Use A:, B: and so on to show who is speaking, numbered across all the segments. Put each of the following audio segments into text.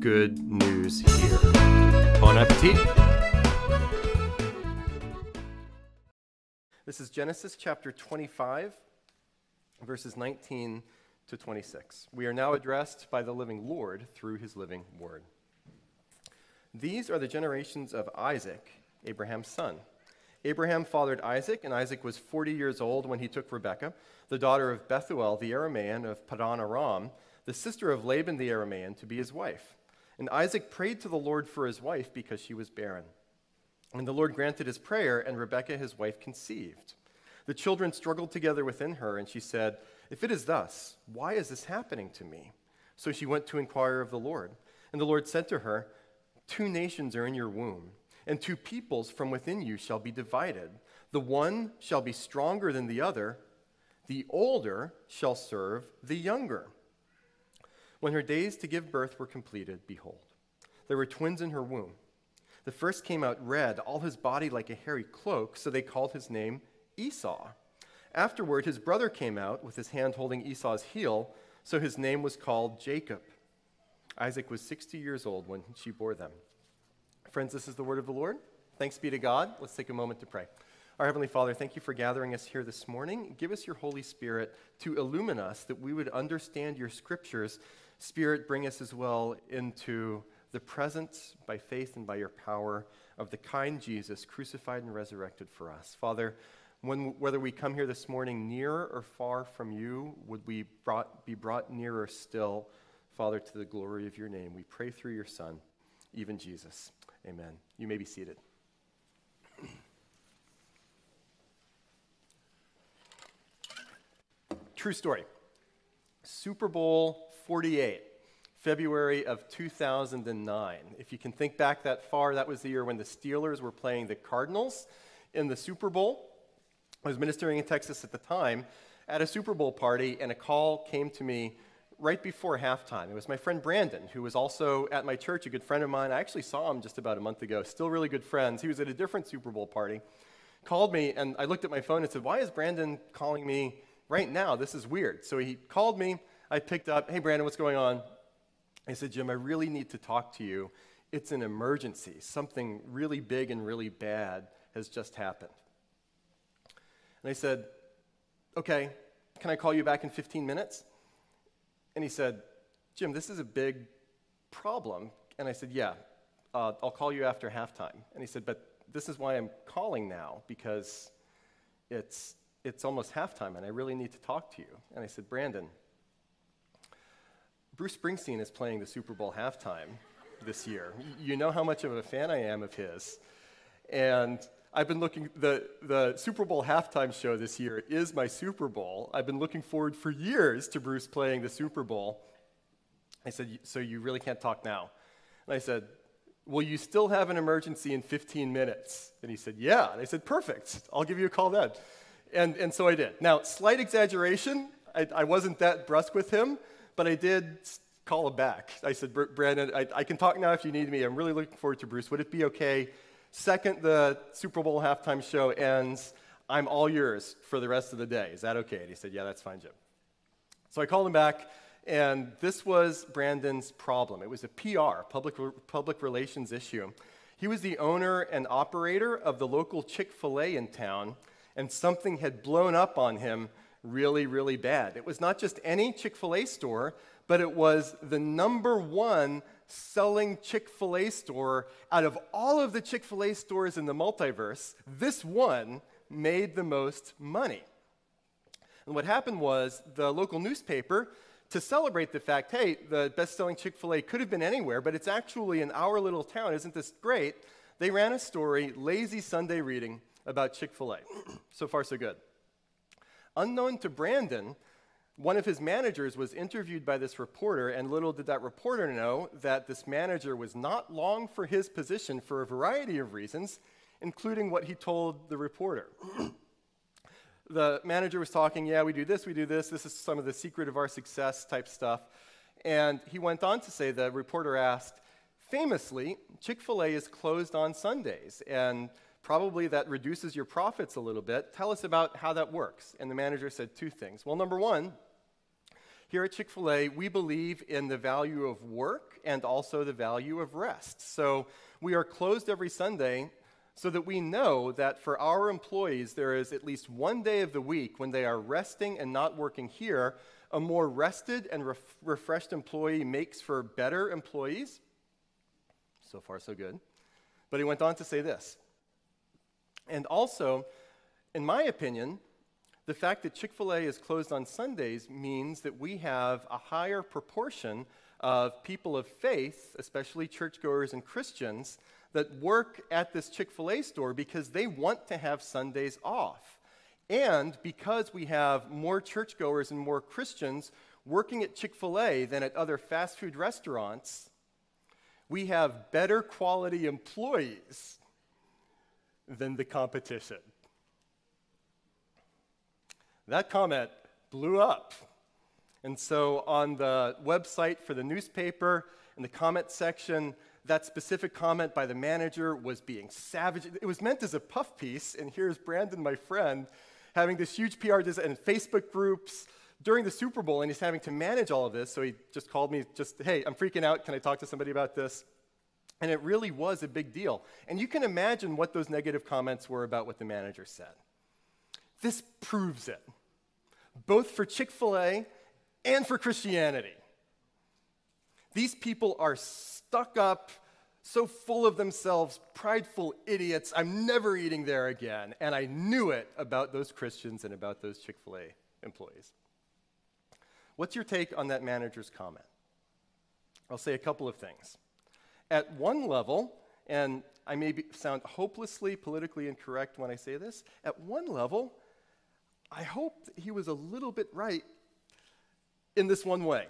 A: good news here? Bon appetit! This is Genesis chapter 25, verses 19 to 26. We are now addressed by the living Lord through his living word. These are the generations of Isaac, Abraham's son. Abraham fathered Isaac, and Isaac was 40 years old when he took Rebekah, the daughter of Bethuel the Aramean of Padan Aram, the sister of Laban the Aramean, to be his wife. And Isaac prayed to the Lord for his wife because she was barren. And the Lord granted his prayer, and Rebekah his wife conceived. The children struggled together within her, and she said, If it is thus, why is this happening to me? So she went to inquire of the Lord. And the Lord said to her, Two nations are in your womb, and two peoples from within you shall be divided. The one shall be stronger than the other, the older shall serve the younger. When her days to give birth were completed, behold, there were twins in her womb. The first came out red, all his body like a hairy cloak, so they called his name Esau. Afterward, his brother came out with his hand holding Esau's heel, so his name was called Jacob. Isaac was 60 years old when she bore them. Friends, this is the word of the Lord. Thanks be to God. Let's take a moment to pray. Our Heavenly Father, thank you for gathering us here this morning. Give us your Holy Spirit to illumine us that we would understand your scriptures. Spirit, bring us as well into the presence by faith and by your power of the kind Jesus crucified and resurrected for us. Father, when, whether we come here this morning near or far from you, would we brought, be brought nearer still Father, to the glory of your name, we pray through your Son, even Jesus. Amen. You may be seated. True story. Super Bowl 48, February of 2009. If you can think back that far, that was the year when the Steelers were playing the Cardinals in the Super Bowl. I was ministering in Texas at the time at a Super Bowl party, and a call came to me right before halftime. It was my friend Brandon, who was also at my church, a good friend of mine. I actually saw him just about a month ago, still really good friends. He was at a different Super Bowl party. Called me, and I looked at my phone and said, Why is Brandon calling me right now? This is weird. So he called me. I picked up, Hey, Brandon, what's going on? I said, Jim, I really need to talk to you. It's an emergency. Something really big and really bad has just happened. And I said, Okay, can I call you back in 15 minutes? And he said, Jim, this is a big problem. And I said, Yeah, uh, I'll call you after halftime. And he said, But this is why I'm calling now, because it's, it's almost halftime and I really need to talk to you. And I said, Brandon, Bruce Springsteen is playing the Super Bowl halftime this year. You know how much of a fan I am of his. And I've been looking, the, the Super Bowl halftime show this year is my Super Bowl. I've been looking forward for years to Bruce playing the Super Bowl. I said, So you really can't talk now? And I said, Will you still have an emergency in 15 minutes? And he said, Yeah. And I said, Perfect. I'll give you a call then. And, and so I did. Now, slight exaggeration. I, I wasn't that brusque with him, but I did call him back. I said, Brandon, I, I can talk now if you need me. I'm really looking forward to Bruce. Would it be okay Second, the Super Bowl halftime show ends. I'm all yours for the rest of the day. Is that okay? And he said, Yeah, that's fine, Jim. So I called him back, and this was Brandon's problem. It was a PR, public, public relations issue. He was the owner and operator of the local Chick fil A in town, and something had blown up on him really, really bad. It was not just any Chick fil A store, but it was the number one selling Chick fil A store, out of all of the Chick fil A stores in the multiverse, this one made the most money. And what happened was the local newspaper, to celebrate the fact, hey, the best selling Chick fil A could have been anywhere, but it's actually in our little town, isn't this great? They ran a story, Lazy Sunday Reading, about Chick fil A. so far, so good. Unknown to Brandon, one of his managers was interviewed by this reporter, and little did that reporter know that this manager was not long for his position for a variety of reasons, including what he told the reporter. the manager was talking, Yeah, we do this, we do this, this is some of the secret of our success type stuff. And he went on to say, the reporter asked, famously, Chick fil A is closed on Sundays, and probably that reduces your profits a little bit. Tell us about how that works. And the manager said two things. Well, number one, here at Chick fil A, we believe in the value of work and also the value of rest. So we are closed every Sunday so that we know that for our employees, there is at least one day of the week when they are resting and not working here. A more rested and ref- refreshed employee makes for better employees. So far, so good. But he went on to say this. And also, in my opinion, the fact that Chick fil A is closed on Sundays means that we have a higher proportion of people of faith, especially churchgoers and Christians, that work at this Chick fil A store because they want to have Sundays off. And because we have more churchgoers and more Christians working at Chick fil A than at other fast food restaurants, we have better quality employees than the competition. That comment blew up. And so on the website for the newspaper, in the comment section, that specific comment by the manager was being savage. It was meant as a puff piece, and here's Brandon, my friend, having this huge PR design and Facebook groups during the Super Bowl, and he's having to manage all of this. So he just called me, just, hey, I'm freaking out. Can I talk to somebody about this? And it really was a big deal. And you can imagine what those negative comments were about what the manager said. This proves it both for Chick fil A and for Christianity. These people are stuck up, so full of themselves, prideful idiots. I'm never eating there again. And I knew it about those Christians and about those Chick fil A employees. What's your take on that manager's comment? I'll say a couple of things. At one level, and I may be, sound hopelessly politically incorrect when I say this, at one level, I hope he was a little bit right in this one way.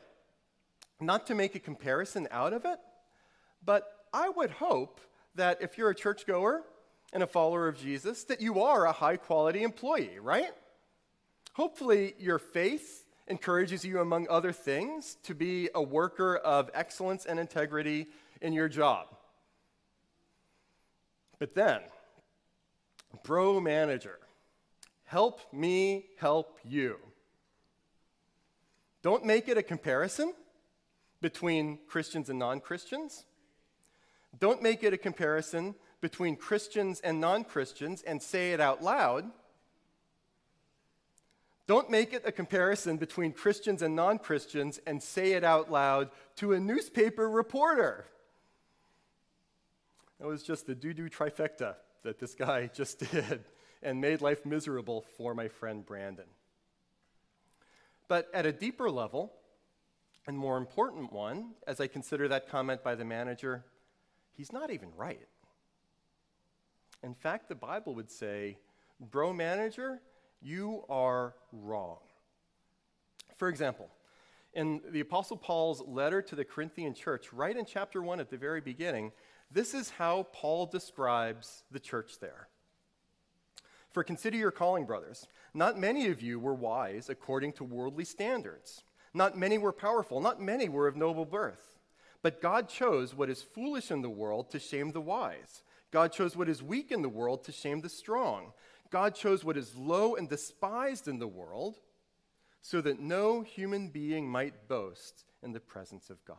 A: Not to make a comparison out of it, but I would hope that if you're a churchgoer and a follower of Jesus, that you are a high quality employee, right? Hopefully, your faith encourages you, among other things, to be a worker of excellence and integrity in your job. But then, bro manager, Help me help you. Don't make it a comparison between Christians and non Christians. Don't make it a comparison between Christians and non Christians and say it out loud. Don't make it a comparison between Christians and non Christians and say it out loud to a newspaper reporter. That was just the doo doo trifecta that this guy just did and made life miserable for my friend Brandon. But at a deeper level, and more important one, as I consider that comment by the manager, he's not even right. In fact, the Bible would say, Bro, manager, you are wrong. For example, in the Apostle Paul's letter to the Corinthian church, right in chapter 1 at the very beginning, this is how Paul describes the church there. For consider your calling, brothers. Not many of you were wise according to worldly standards. Not many were powerful. Not many were of noble birth. But God chose what is foolish in the world to shame the wise. God chose what is weak in the world to shame the strong. God chose what is low and despised in the world so that no human being might boast in the presence of God.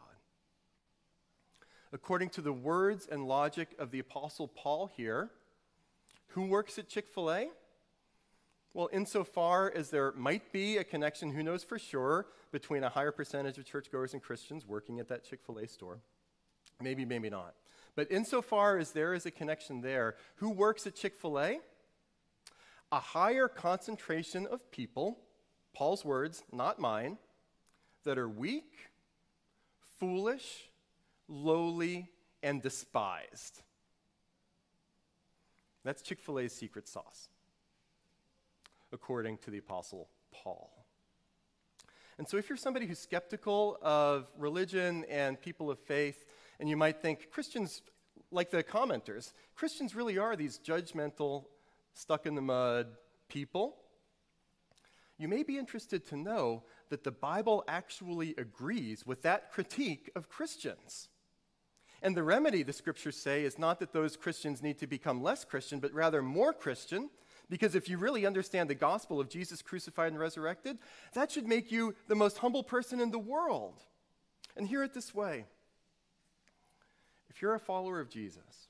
A: According to the words and logic of the Apostle Paul here, who works at Chick fil A? Well, insofar as there might be a connection, who knows for sure, between a higher percentage of churchgoers and Christians working at that Chick fil A store. Maybe, maybe not. But insofar as there is a connection there, who works at Chick fil A? A higher concentration of people, Paul's words, not mine, that are weak, foolish, lowly, and despised. That's Chick fil A's secret sauce, according to the Apostle Paul. And so, if you're somebody who's skeptical of religion and people of faith, and you might think Christians, like the commenters, Christians really are these judgmental, stuck in the mud people, you may be interested to know that the Bible actually agrees with that critique of Christians. And the remedy, the scriptures say, is not that those Christians need to become less Christian, but rather more Christian because if you really understand the gospel of Jesus crucified and resurrected, that should make you the most humble person in the world. And hear it this way if you're a follower of Jesus,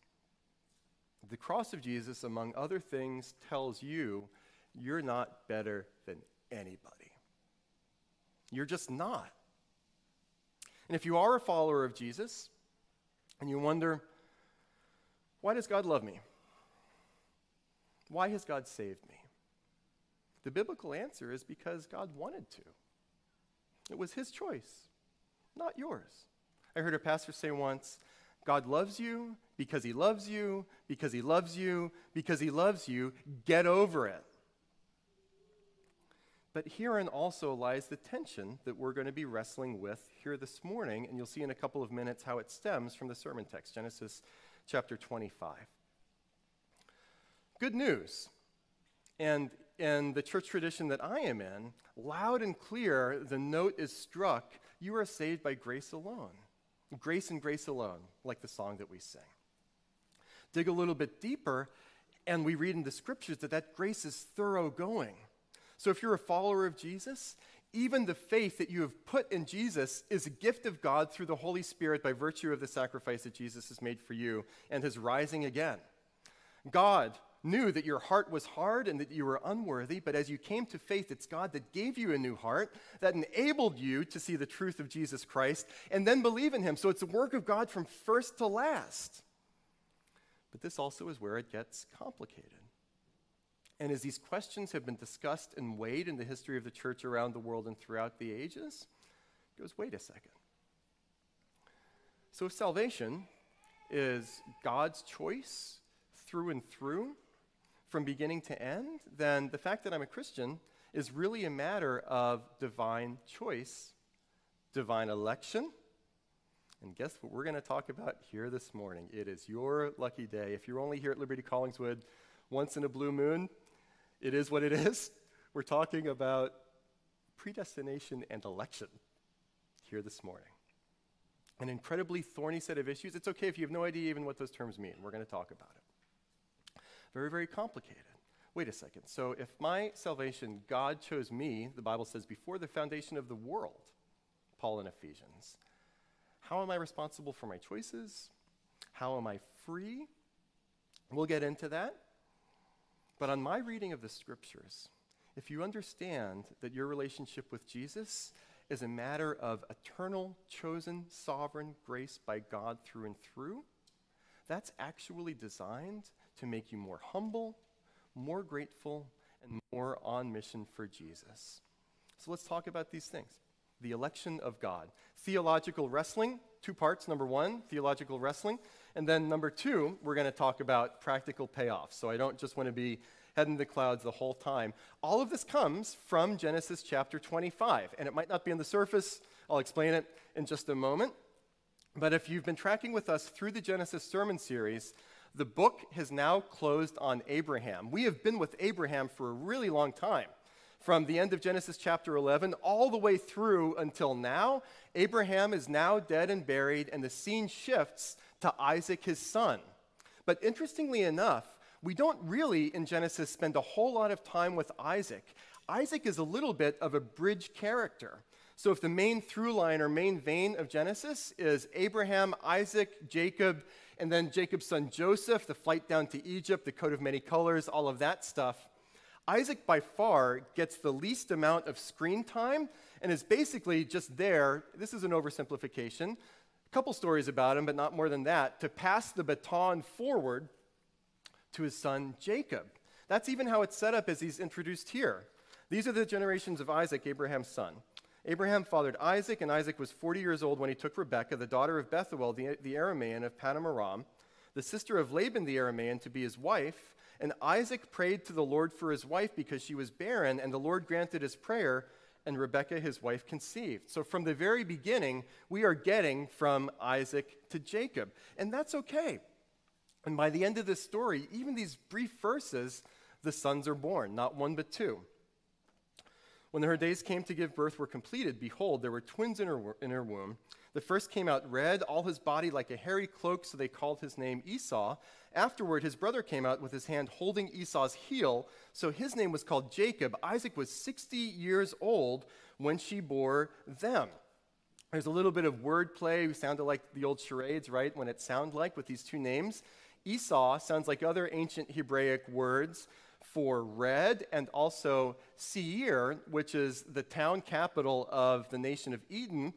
A: the cross of Jesus, among other things, tells you you're not better than anybody. You're just not. And if you are a follower of Jesus and you wonder, why does God love me? Why has God saved me? The biblical answer is because God wanted to. It was his choice, not yours. I heard a pastor say once God loves you because he loves you, because he loves you, because he loves you. Get over it. But herein also lies the tension that we're going to be wrestling with here this morning, and you'll see in a couple of minutes how it stems from the sermon text, Genesis chapter 25 good news. And in the church tradition that I am in, loud and clear, the note is struck you are saved by grace alone. Grace and grace alone, like the song that we sing. Dig a little bit deeper, and we read in the scriptures that that grace is thoroughgoing. So if you're a follower of Jesus, even the faith that you have put in Jesus is a gift of God through the Holy Spirit by virtue of the sacrifice that Jesus has made for you and his rising again. God knew that your heart was hard and that you were unworthy, but as you came to faith, it's God that gave you a new heart, that enabled you to see the truth of Jesus Christ, and then believe in Him. So it's a work of God from first to last. But this also is where it gets complicated. And as these questions have been discussed and weighed in the history of the church around the world and throughout the ages, goes, wait a second. So if salvation is God's choice through and through, from beginning to end, then the fact that I'm a Christian is really a matter of divine choice, divine election. And guess what we're going to talk about here this morning? It is your lucky day. If you're only here at Liberty Collingswood once in a blue moon, it is what it is. We're talking about predestination and election here this morning. An incredibly thorny set of issues. It's okay if you have no idea even what those terms mean. We're going to talk about it. Very, very complicated. Wait a second. So, if my salvation, God chose me, the Bible says, before the foundation of the world, Paul in Ephesians, how am I responsible for my choices? How am I free? We'll get into that. But on my reading of the scriptures, if you understand that your relationship with Jesus is a matter of eternal, chosen, sovereign grace by God through and through, that's actually designed to make you more humble, more grateful, and more on mission for Jesus. So let's talk about these things. The election of God. Theological wrestling, two parts. Number one, theological wrestling. And then number two, we're going to talk about practical payoffs. So I don't just want to be heading the clouds the whole time. All of this comes from Genesis chapter 25. And it might not be on the surface. I'll explain it in just a moment. But if you've been tracking with us through the Genesis sermon series, the book has now closed on Abraham. We have been with Abraham for a really long time. From the end of Genesis chapter 11 all the way through until now, Abraham is now dead and buried, and the scene shifts to Isaac, his son. But interestingly enough, we don't really in Genesis spend a whole lot of time with Isaac. Isaac is a little bit of a bridge character. So, if the main through line or main vein of Genesis is Abraham, Isaac, Jacob, and then Jacob's son Joseph, the flight down to Egypt, the coat of many colors, all of that stuff. Isaac, by far, gets the least amount of screen time and is basically just there. This is an oversimplification. Couple stories about him, but not more than that, to pass the baton forward to his son Jacob. That's even how it's set up as he's introduced here. These are the generations of Isaac, Abraham's son. Abraham fathered Isaac, and Isaac was 40 years old when he took Rebekah, the daughter of Bethuel, the, the Aramean of Paddan the sister of Laban the Aramean, to be his wife. And Isaac prayed to the Lord for his wife because she was barren, and the Lord granted his prayer, and Rebekah, his wife, conceived. So from the very beginning, we are getting from Isaac to Jacob. And that's okay. And by the end of this story, even these brief verses, the sons are born, not one but two. When her days came to give birth were completed, behold, there were twins in her, in her womb. The first came out red, all his body like a hairy cloak, so they called his name Esau. Afterward, his brother came out with his hand holding Esau's heel, so his name was called Jacob. Isaac was 60 years old when she bore them. There's a little bit of wordplay. We sounded like the old charades, right? When it sound like with these two names. Esau sounds like other ancient Hebraic words for red, and also Seir, which is the town capital of the nation of Edom,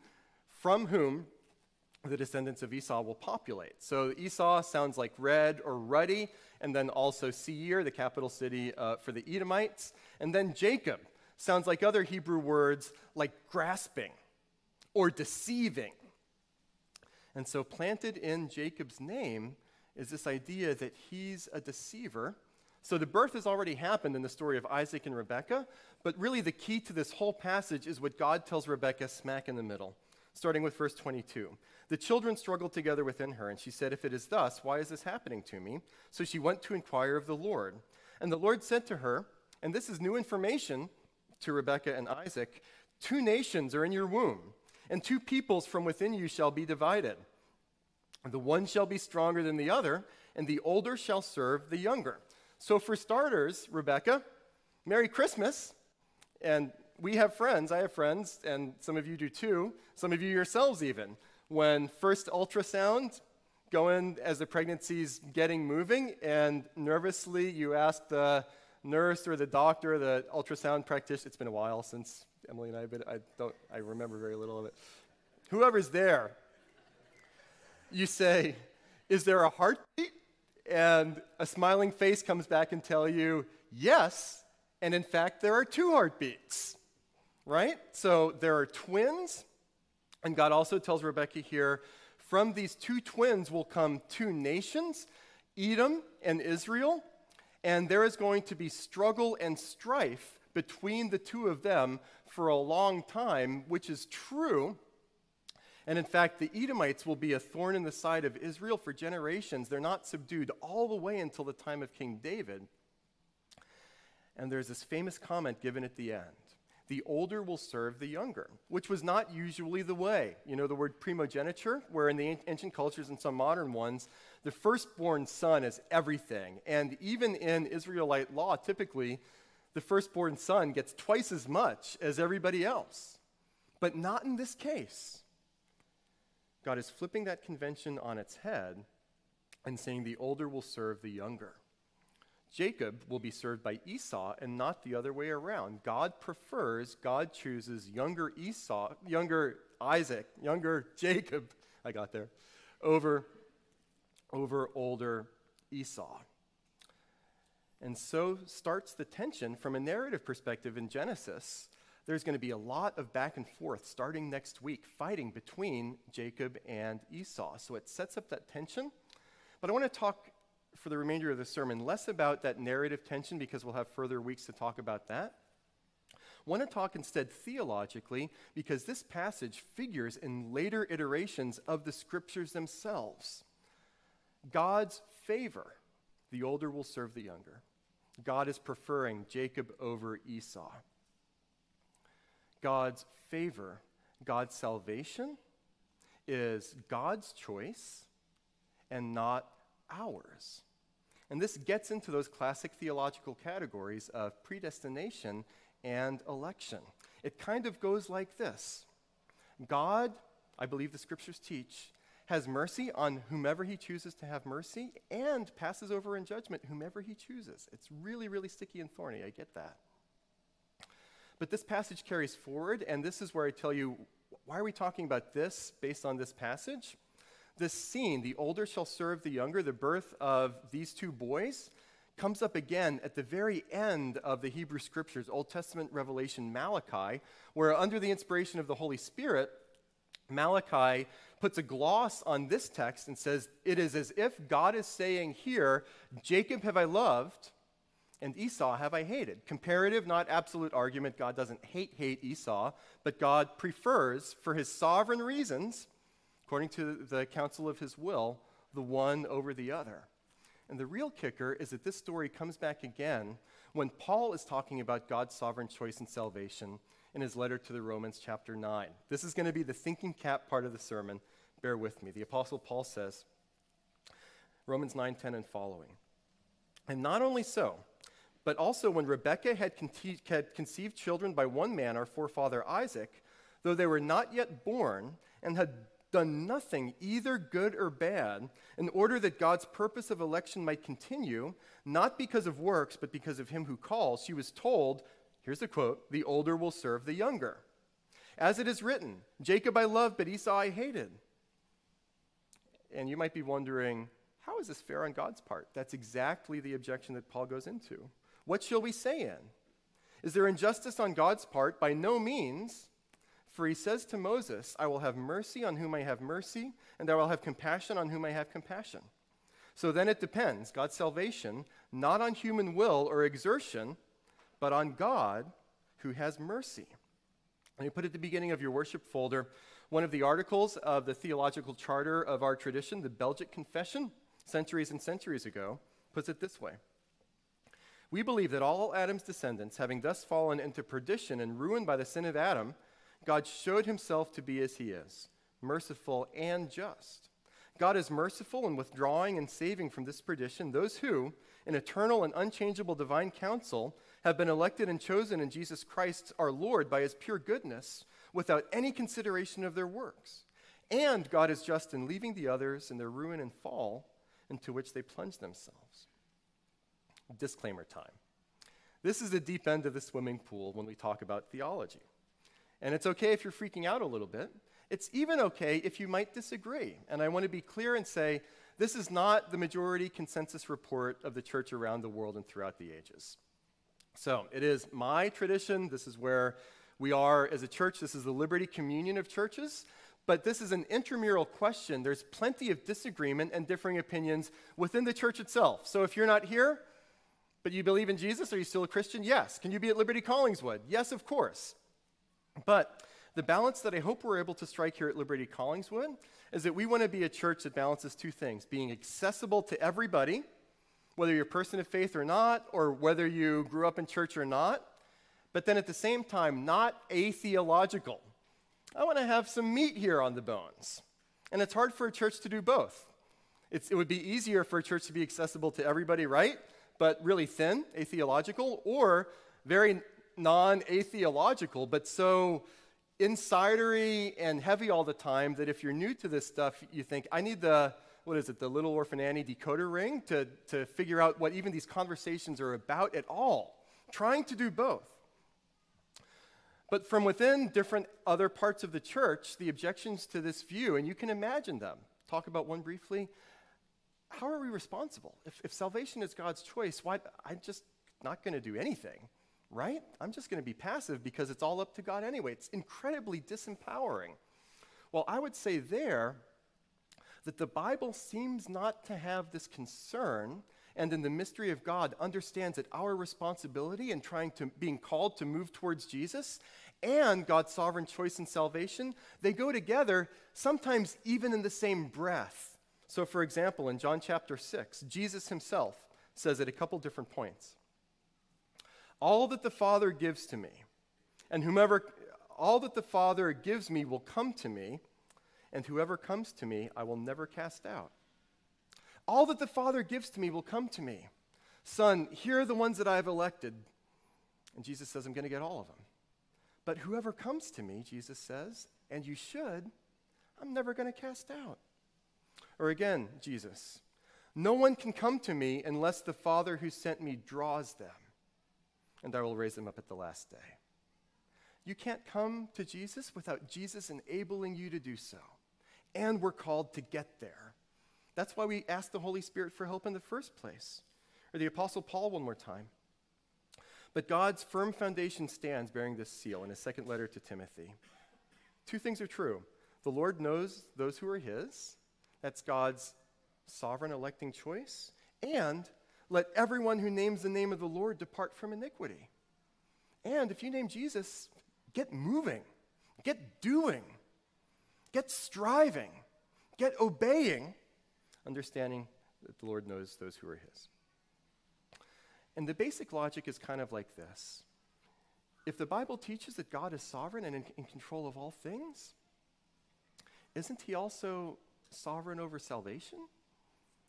A: from whom the descendants of Esau will populate. So Esau sounds like red or ruddy, and then also Seir, the capital city uh, for the Edomites. And then Jacob sounds like other Hebrew words like grasping or deceiving. And so planted in Jacob's name is this idea that he's a deceiver. So the birth has already happened in the story of Isaac and Rebekah, but really the key to this whole passage is what God tells Rebekah smack in the middle, starting with verse 22. The children struggled together within her, and she said, If it is thus, why is this happening to me? So she went to inquire of the Lord. And the Lord said to her, and this is new information to Rebekah and Isaac two nations are in your womb, and two peoples from within you shall be divided. The one shall be stronger than the other, and the older shall serve the younger. So, for starters, Rebekah, Merry Christmas. And we have friends, I have friends, and some of you do too, some of you yourselves even. When first ultrasound, going as the pregnancy's getting moving, and nervously you ask the nurse or the doctor, the ultrasound practitioner, it's been a while since Emily and I, but I don't, I remember very little of it. Whoever's there, you say, Is there a heartbeat? And a smiling face comes back and tell you, Yes. And in fact, there are two heartbeats, right? So there are twins. And God also tells Rebekah here, from these two twins will come two nations, Edom and Israel. And there is going to be struggle and strife between the two of them for a long time, which is true and in fact, the Edomites will be a thorn in the side of Israel for generations. They're not subdued all the way until the time of King David. And there's this famous comment given at the end the older will serve the younger, which was not usually the way. You know the word primogeniture, where in the ancient cultures and some modern ones, the firstborn son is everything. And even in Israelite law, typically, the firstborn son gets twice as much as everybody else. But not in this case. God is flipping that convention on its head and saying the older will serve the younger. Jacob will be served by Esau and not the other way around. God prefers, God chooses younger Esau, younger Isaac, younger Jacob, I got there, over, over older Esau. And so starts the tension from a narrative perspective in Genesis there's going to be a lot of back and forth starting next week, fighting between Jacob and Esau. So it sets up that tension. But I want to talk for the remainder of the sermon less about that narrative tension because we'll have further weeks to talk about that. I want to talk instead theologically because this passage figures in later iterations of the scriptures themselves. God's favor, the older will serve the younger. God is preferring Jacob over Esau. God's favor, God's salvation, is God's choice and not ours. And this gets into those classic theological categories of predestination and election. It kind of goes like this God, I believe the scriptures teach, has mercy on whomever he chooses to have mercy and passes over in judgment whomever he chooses. It's really, really sticky and thorny. I get that. But this passage carries forward, and this is where I tell you why are we talking about this based on this passage? This scene, the older shall serve the younger, the birth of these two boys, comes up again at the very end of the Hebrew Scriptures, Old Testament revelation Malachi, where under the inspiration of the Holy Spirit, Malachi puts a gloss on this text and says, It is as if God is saying here, Jacob have I loved, and Esau have I hated. Comparative, not absolute argument. God doesn't hate, hate Esau, but God prefers, for his sovereign reasons, according to the counsel of his will, the one over the other. And the real kicker is that this story comes back again when Paul is talking about God's sovereign choice and salvation in his letter to the Romans, chapter 9. This is going to be the thinking cap part of the sermon. Bear with me. The Apostle Paul says, Romans 9 10 and following. And not only so, but also when Rebekah had, conce- had conceived children by one man, our forefather Isaac, though they were not yet born and had done nothing, either good or bad, in order that God's purpose of election might continue, not because of works, but because of him who calls, she was told, here's the quote, the older will serve the younger. As it is written, Jacob I loved, but Esau I hated. And you might be wondering, how is this fair on God's part? That's exactly the objection that Paul goes into. What shall we say in? Is there injustice on God's part? By no means. For he says to Moses, I will have mercy on whom I have mercy, and I will have compassion on whom I have compassion. So then it depends, God's salvation, not on human will or exertion, but on God who has mercy. And you put at the beginning of your worship folder one of the articles of the theological charter of our tradition, the Belgic Confession, centuries and centuries ago, puts it this way. We believe that all Adam's descendants, having thus fallen into perdition and ruined by the sin of Adam, God showed himself to be as he is, merciful and just. God is merciful in withdrawing and saving from this perdition those who, in eternal and unchangeable divine counsel, have been elected and chosen in Jesus Christ our Lord by his pure goodness, without any consideration of their works. And God is just in leaving the others in their ruin and fall into which they plunge themselves. Disclaimer time. This is the deep end of the swimming pool when we talk about theology. And it's okay if you're freaking out a little bit. It's even okay if you might disagree. And I want to be clear and say this is not the majority consensus report of the church around the world and throughout the ages. So it is my tradition. This is where we are as a church. This is the Liberty Communion of churches. But this is an intramural question. There's plenty of disagreement and differing opinions within the church itself. So if you're not here, but you believe in Jesus, are you still a Christian? Yes. Can you be at Liberty Collingswood? Yes, of course. But the balance that I hope we're able to strike here at Liberty Collingswood is that we want to be a church that balances two things being accessible to everybody, whether you're a person of faith or not, or whether you grew up in church or not, but then at the same time, not atheological. I want to have some meat here on the bones. And it's hard for a church to do both. It's, it would be easier for a church to be accessible to everybody, right? But really thin, atheological, or very non atheological, but so insidery and heavy all the time that if you're new to this stuff, you think, I need the, what is it, the Little Orphan Annie decoder ring to, to figure out what even these conversations are about at all. Trying to do both. But from within different other parts of the church, the objections to this view, and you can imagine them. Talk about one briefly. How are we responsible? If, if salvation is God's choice, why I'm just not going to do anything right? I'm just going to be passive because it's all up to God anyway. It's incredibly disempowering. Well, I would say there that the Bible seems not to have this concern and in the mystery of God understands that our responsibility in trying to being called to move towards Jesus and God's sovereign choice in salvation, they go together, sometimes even in the same breath. So for example, in John chapter 6, Jesus himself says at a couple different points. All that the Father gives to me, and whomever, all that the Father gives me will come to me, and whoever comes to me I will never cast out. All that the Father gives to me will come to me. Son, here are the ones that I have elected. And Jesus says, I'm going to get all of them. But whoever comes to me, Jesus says, and you should, I'm never going to cast out. Or again, Jesus, no one can come to me unless the Father who sent me draws them and I will raise them up at the last day. You can't come to Jesus without Jesus enabling you to do so. And we're called to get there. That's why we ask the Holy Spirit for help in the first place. Or the Apostle Paul, one more time. But God's firm foundation stands bearing this seal in his second letter to Timothy. Two things are true the Lord knows those who are his, that's God's sovereign electing choice, and let everyone who names the name of the Lord depart from iniquity. And if you name Jesus, get moving, get doing, get striving, get obeying, understanding that the Lord knows those who are His. And the basic logic is kind of like this if the Bible teaches that God is sovereign and in, in, control of all things, isn't He also sovereign over salvation?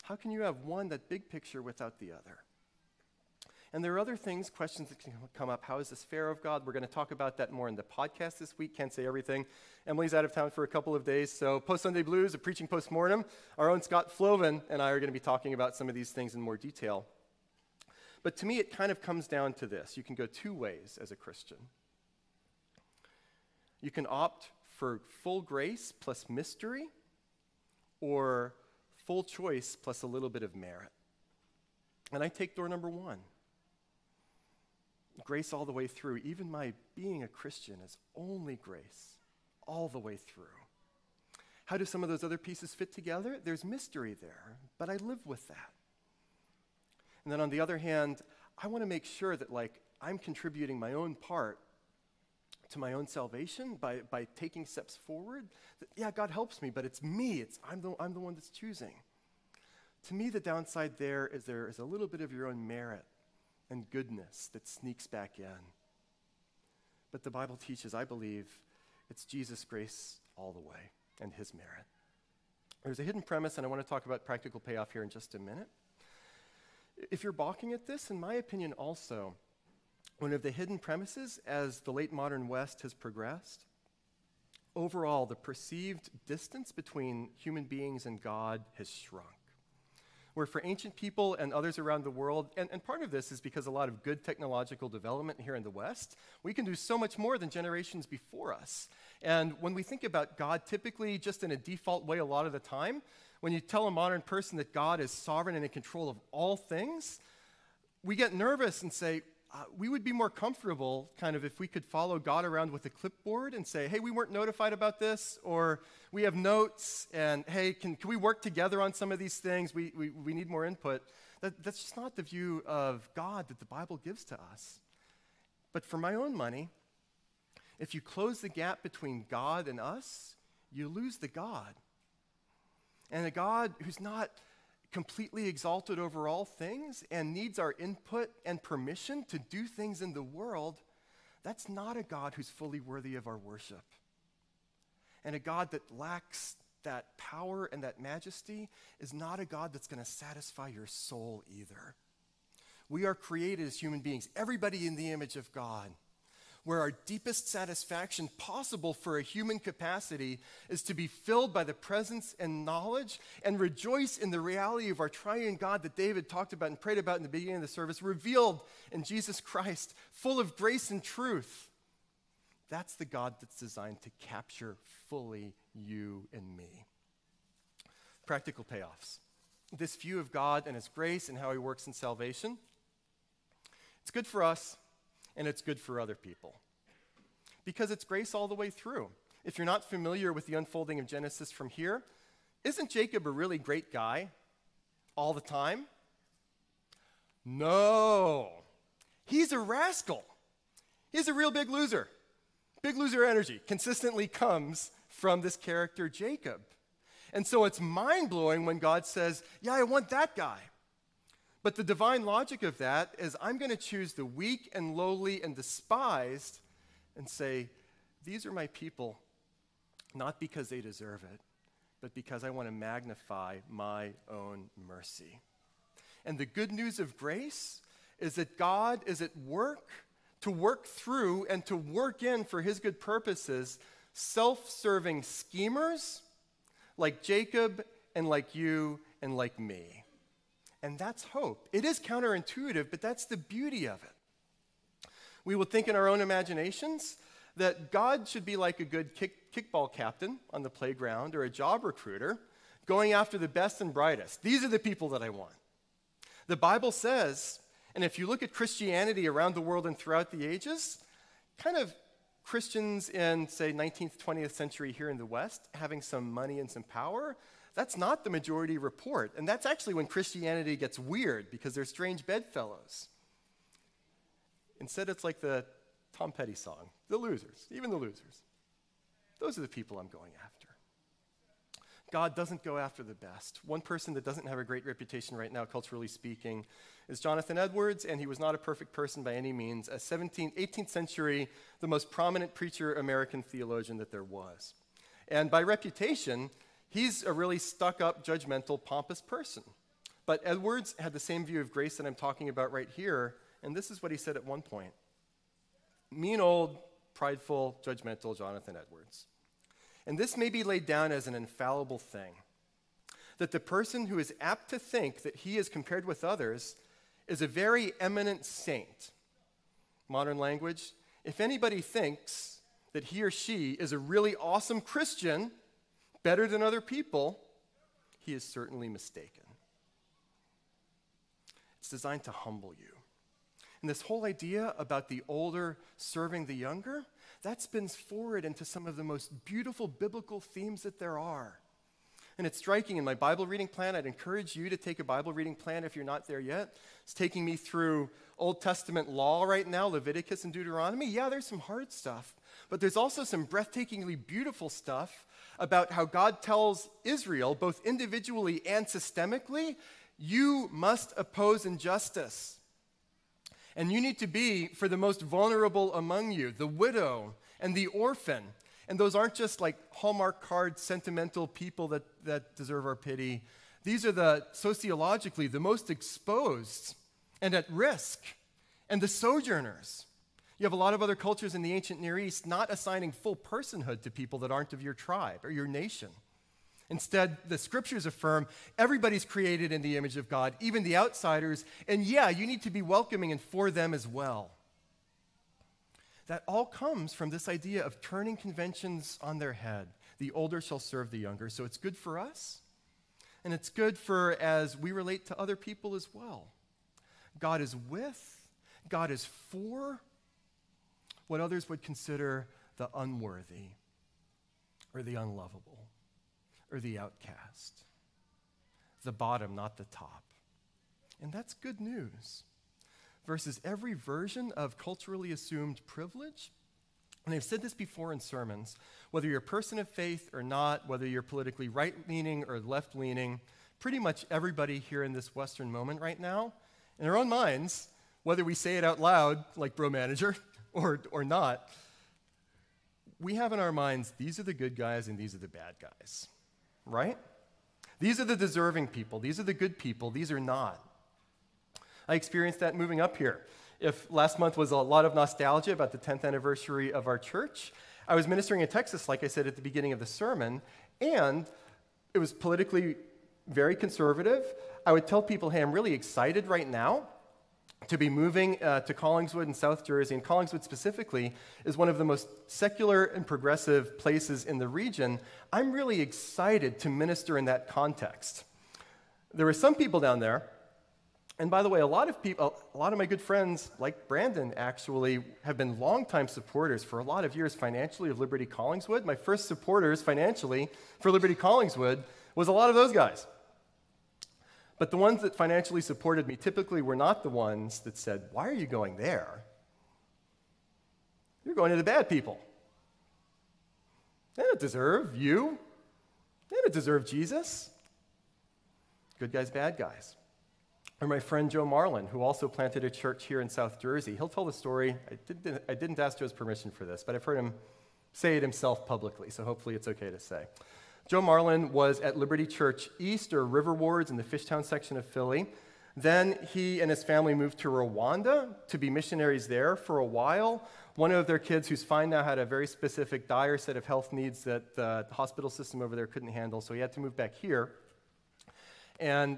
A: How can you have one, that big picture, without the other? And there are other things, questions that can come up. How is this fair of God? We're going to talk about that more in the podcast this week. Can't say everything. Emily's out of town for a couple of days. So, Post Sunday Blues, a preaching post mortem, our own Scott Floven and I are going to be talking about some of these things in more detail. But to me, it kind of comes down to this you can go two ways as a Christian. You can opt for full grace plus mystery, or full choice plus a little bit of merit. And I take door number one grace all the way through. Even my being a Christian is only grace all the way through. How do some of those other pieces fit together? There's mystery there, but I live with that. And then on the other hand, I want to make sure that like I'm contributing my own part to my own salvation by, by taking steps forward. Yeah, God helps me, but it's me. It's, I'm, the, I'm the one that's choosing. To me, the downside there is there is a little bit of your own merit and goodness that sneaks back in. But the Bible teaches, I believe, it's Jesus' grace all the way and his merit. There's a hidden premise, and I want to talk about practical payoff here in just a minute. If you're balking at this, in my opinion, also, one of the hidden premises as the late modern West has progressed, overall, the perceived distance between human beings and God has shrunk where for ancient people and others around the world, and, and part of this is because a lot of good technological development here in the West, we can do so much more than generations before us. And when we think about God, typically just in a default way, a lot of the time, when you tell a modern person that God is sovereign and in control of all things, we get nervous and say, uh, we would be more comfortable kind of if we could follow God around with a clipboard and say, hey, we weren't notified about this, or we have notes, and hey, can, can we work together on some of these things? We, we, we need more input. That, that's just not the view of God that the Bible gives to us. But for my own money, if you close the gap between God and us, you lose the God. And a God who's not completely exalted over all things and needs our input and permission to do things in the world, that's not a God who's fully worthy of our worship. And a God that lacks that power and that majesty is not a God that's going to satisfy your soul either. We are created as human beings, everybody in the image of God where our deepest satisfaction possible for a human capacity is to be filled by the presence and knowledge and rejoice in the reality of our triune God that David talked about and prayed about in the beginning of the service, revealed in Jesus Christ, full of grace and truth. That's the God that's designed to capture fully you and me. Practical payoffs. This view of God and His grace and how He works in salvation. It's good for us, and it's good for other people. Because it's grace all the way through. If you're not familiar with the unfolding of Genesis from here, isn't Jacob a really great guy all the time? No. He's a rascal. He's a real big loser. Big loser energy consistently comes from this character, Jacob. And so it's mind blowing when God says, Yeah, I want that guy. But the divine logic of that is I'm going to choose the weak and lowly and despised and say, These are my people, not because they deserve it, but because I want to magnify my own mercy. And the good news of grace is that God is at work to work through and to work in for his good purposes self serving schemers like Jacob and like you and like me. And that's hope. It is counterintuitive, but that's the beauty of it. We will think in our own imaginations that God should be like a good kick, kickball captain on the playground or a job recruiter going after the best and brightest. These are the people that I want. The Bible says, and if you look at Christianity around the world and throughout the ages, kind of Christians in, say, 19th, 20th century here in the West having some money and some power, That's not the majority report. And that's actually when Christianity gets weird because they're strange bedfellows. Instead, it's like the Tom Petty song the losers, even the losers. Those are the people I'm going after. God doesn't go after the best. One person that doesn't have a great reputation right now, culturally speaking, is Jonathan Edwards, and he was not a perfect person by any means. A 17th, 18th century, the most prominent preacher American theologian that there was. And by reputation, he's a really stuck up, judgmental, pompous person. But Edwards had the same view of grace that I'm talking about right here, and this is what he said at one point Mean old, prideful, judgmental Jonathan Edwards. And this may be laid down as an infallible thing that the person who is apt to think that he is compared with others is a very eminent saint. Modern language, if anybody thinks that he or she is a really awesome Christian, better than other people, he is certainly mistaken. It's designed to humble you. And this whole idea about the older serving the younger, that spins forward into some of the most beautiful biblical themes that there are. And it's striking. In my Bible reading plan, I'd encourage you to take a Bible reading plan if you're not there yet. It's taking me through Old Testament law right now, Leviticus and Deuteronomy. Yeah, there's some hard stuff, but there's also some breathtakingly beautiful stuff about how God tells Israel, both individually and systemically, you must oppose injustice. And you need to be for the most vulnerable among you, the widow and the orphan. And those aren't just like Hallmark card sentimental people that, that deserve our pity. These are the sociologically the most exposed and at risk, and the sojourners. You have a lot of other cultures in the ancient Near East not assigning full personhood to people that aren't of your tribe or your nation. Instead, the scriptures affirm everybody's created in the image of God, even the outsiders, and yeah, you need to be welcoming and for them as well. That all comes from this idea of turning conventions on their head. The older shall serve the younger. So it's good for us, and it's good for as we relate to other people as well. God is with, God is for what others would consider the unworthy or the unlovable or the outcast. The bottom, not the top. And that's good news. Versus every version of culturally assumed privilege. And I've said this before in sermons whether you're a person of faith or not, whether you're politically right leaning or left leaning, pretty much everybody here in this Western moment right now, in their own minds, whether we say it out loud, like bro manager, or, or not, we have in our minds these are the good guys and these are the bad guys right? These are the deserving people. These are the good people. These are not. I experienced that moving up here. If last month was a lot of nostalgia about the 10th anniversary of our church, I was ministering in Texas, like I said at the beginning of the sermon, and it was politically very conservative. I would tell people, hey, I'm really excited right now to be moving uh, to Collingswood in South Jersey, and Collingswood specifically is one of the most secular and progressive places in the region. I'm really excited to minister in that context. There were some people down there, and by the way, a lot of people, a lot of my good friends, like Brandon, actually have been longtime supporters for a lot of years financially of Liberty Collingswood. My first supporters financially for Liberty Collingswood was a lot of those guys. But the ones that financially supported me typically were not the ones that said, Why are you going there? You're going to the bad people. They don't deserve you, they don't deserve Jesus. Good guys, bad guys. Or my friend Joe Marlin, who also planted a church here in South Jersey. He'll tell the story. I didn't, I didn't ask Joe's permission for this, but I've heard him say it himself publicly, so hopefully it's okay to say. Joe Marlin was at Liberty Church East or River Wards in the Fishtown section of Philly. Then he and his family moved to Rwanda to be missionaries there for a while. One of their kids, who's fine now, had a very specific, dire set of health needs that the hospital system over there couldn't handle, so he had to move back here. And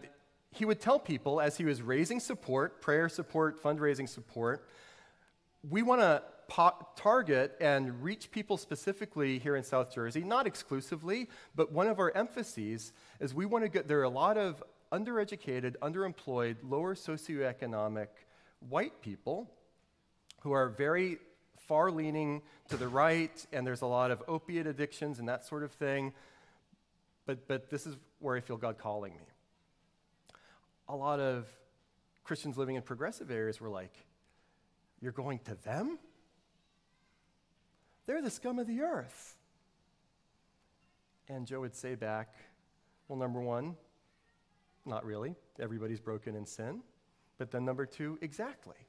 A: he would tell people as he was raising support, prayer support, fundraising support, we want to target and reach people specifically here in South Jersey, not exclusively, but one of our emphases is we want to get, there are a lot of undereducated, underemployed, lower socioeconomic white people who are very far leaning to the right, and there's a lot of opiate addictions and that sort of thing. but, but this is where I feel God calling me. A lot of Christians living in progressive areas were like, You're going to them? They're the scum of the earth. And Joe would say back, Well, number one, not really. Everybody's broken in sin. But then number two, exactly.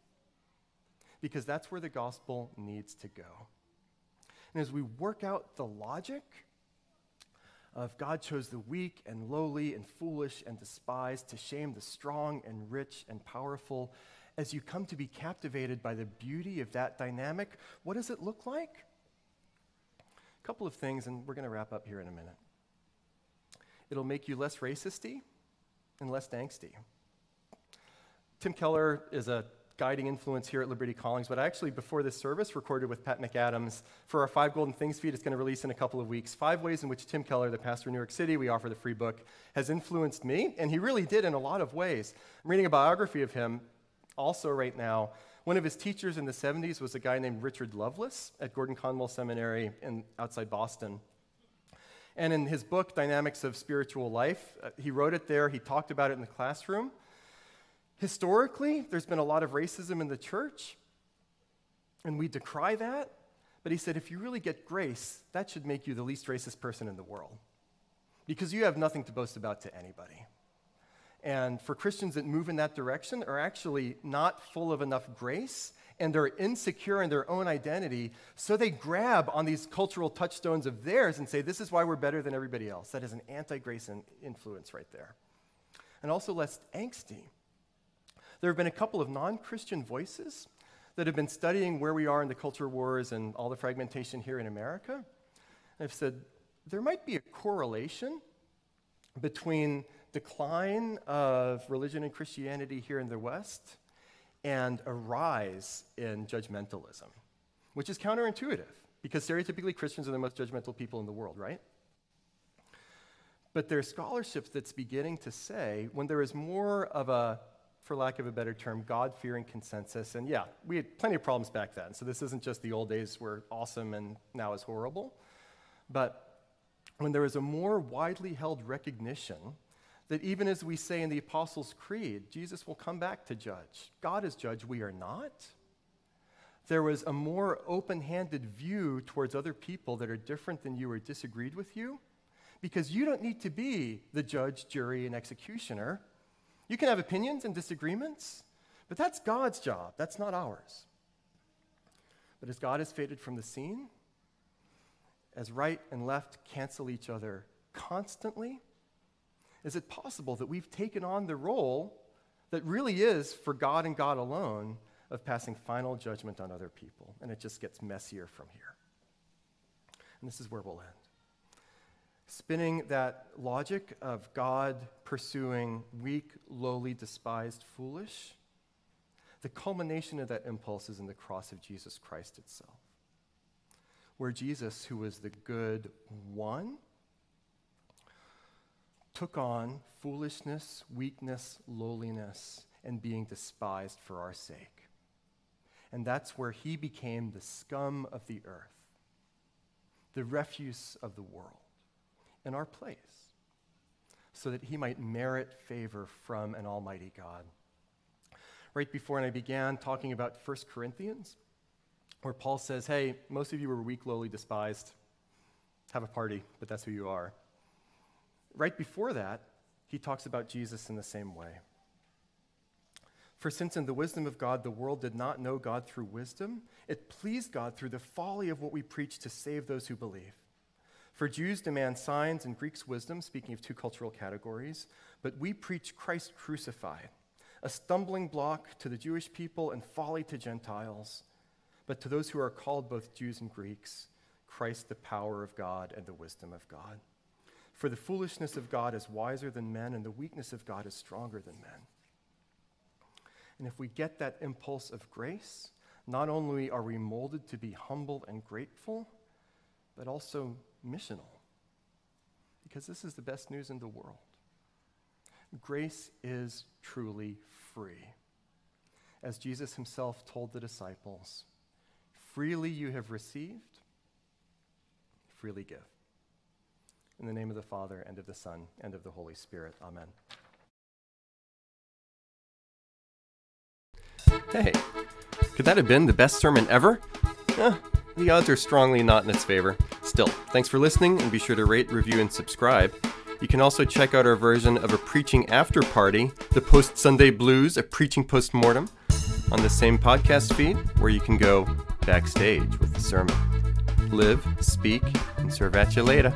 A: Because that's where the gospel needs to go. And as we work out the logic of God chose the weak and lowly and foolish and despised to shame the strong and rich and powerful, as you come to be captivated by the beauty of that dynamic, what does it look like? A couple of things, and we're going to wrap up here in a minute. It'll make you less racisty and less angsty. Tim Keller is a guiding influence here at Liberty Callings. But I actually, before this service, recorded with Pat McAdams for our Five Golden Things feed, it's going to release in a couple of weeks. Five ways in which Tim Keller, the pastor in New York City, we offer the free book, has influenced me, and he really did in a lot of ways. I'm reading a biography of him also right now. One of his teachers in the 70s was a guy named Richard Lovelace at Gordon Conwell Seminary in, outside Boston. And in his book, Dynamics of Spiritual Life, uh, he wrote it there, he talked about it in the classroom. Historically, there's been a lot of racism in the church, and we decry that. But he said, if you really get grace, that should make you the least racist person in the world because you have nothing to boast about to anybody. And for Christians that move in that direction are actually not full of enough grace and they're insecure in their own identity, so they grab on these cultural touchstones of theirs and say, This is why we're better than everybody else. That is an anti grace influence right there. And also less angsty there have been a couple of non Christian voices that have been studying where we are in the culture wars and all the fragmentation here in America. I've said there might be a correlation between decline of religion and Christianity here in the West and a rise in judgmentalism, which is counterintuitive because stereotypically Christians are the most judgmental people in the world, right? But there's scholarship that's beginning to say when there is more of a for lack of a better term, God fearing consensus. And yeah, we had plenty of problems back then. So this isn't just the old days were awesome and now is horrible. But when there is a more widely held recognition that even as we say in the Apostles' Creed, Jesus will come back to judge. God is judge, we are not. There was a more open handed view towards other people that are different than you or disagreed with you, because you don't need to be the judge, jury, and executioner. You can have opinions and disagreements, but that's God's job. That's not ours. But as God has faded from the scene, as right and left cancel each other constantly, is it possible that we've taken on the role that really is for God and God alone of passing final judgment on other people? And it just gets messier from here. And this is where we'll end spinning that logic of God pursuing weak, lowly, despised, foolish, the culmination of that impulse is in the cross of Jesus Christ itself, where Jesus, who was the good one, took on foolishness, weakness, lowliness, and being despised for our sake. And that's where he became the scum of the earth, the refuse of the world in our place so that he might merit favor from an almighty God. Right before and I began talking about 1 Corinthians, where Paul says, Hey, most of you are weak, lowly, despised. Have a party, but that's who you are. Right before that, he talks about Jesus in the same way. For since in the wisdom of God the world did not know God through wisdom, it pleased God through the folly of what we preach to save those who believe. For Jews demand signs and Greeks wisdom, speaking of two cultural categories, but we preach Christ crucified, a stumbling block to the Jewish people and folly to Gentiles. But to those who are called both Jews and Greeks, Christ the power of God and the wisdom of God. For the foolishness of God is wiser than men, and the weakness of God is stronger than men. And if we get that impulse of grace, not only are we molded to be humble and grateful, but also missional because this is the best news in the world. Grace is truly free. As Jesus himself told the disciples, freely you have received, freely give. In the name of the Father, and of the Son, and of the Holy Spirit. Amen. Hey, could that have been the best sermon ever? Eh, the odds are strongly not in its favor. Still, thanks for listening, and be sure to rate, review, and subscribe. You can also check out our version of a preaching after party, the Post Sunday Blues, a preaching post mortem, on the same podcast feed where you can go backstage with the sermon. Live, speak, and serve at you later.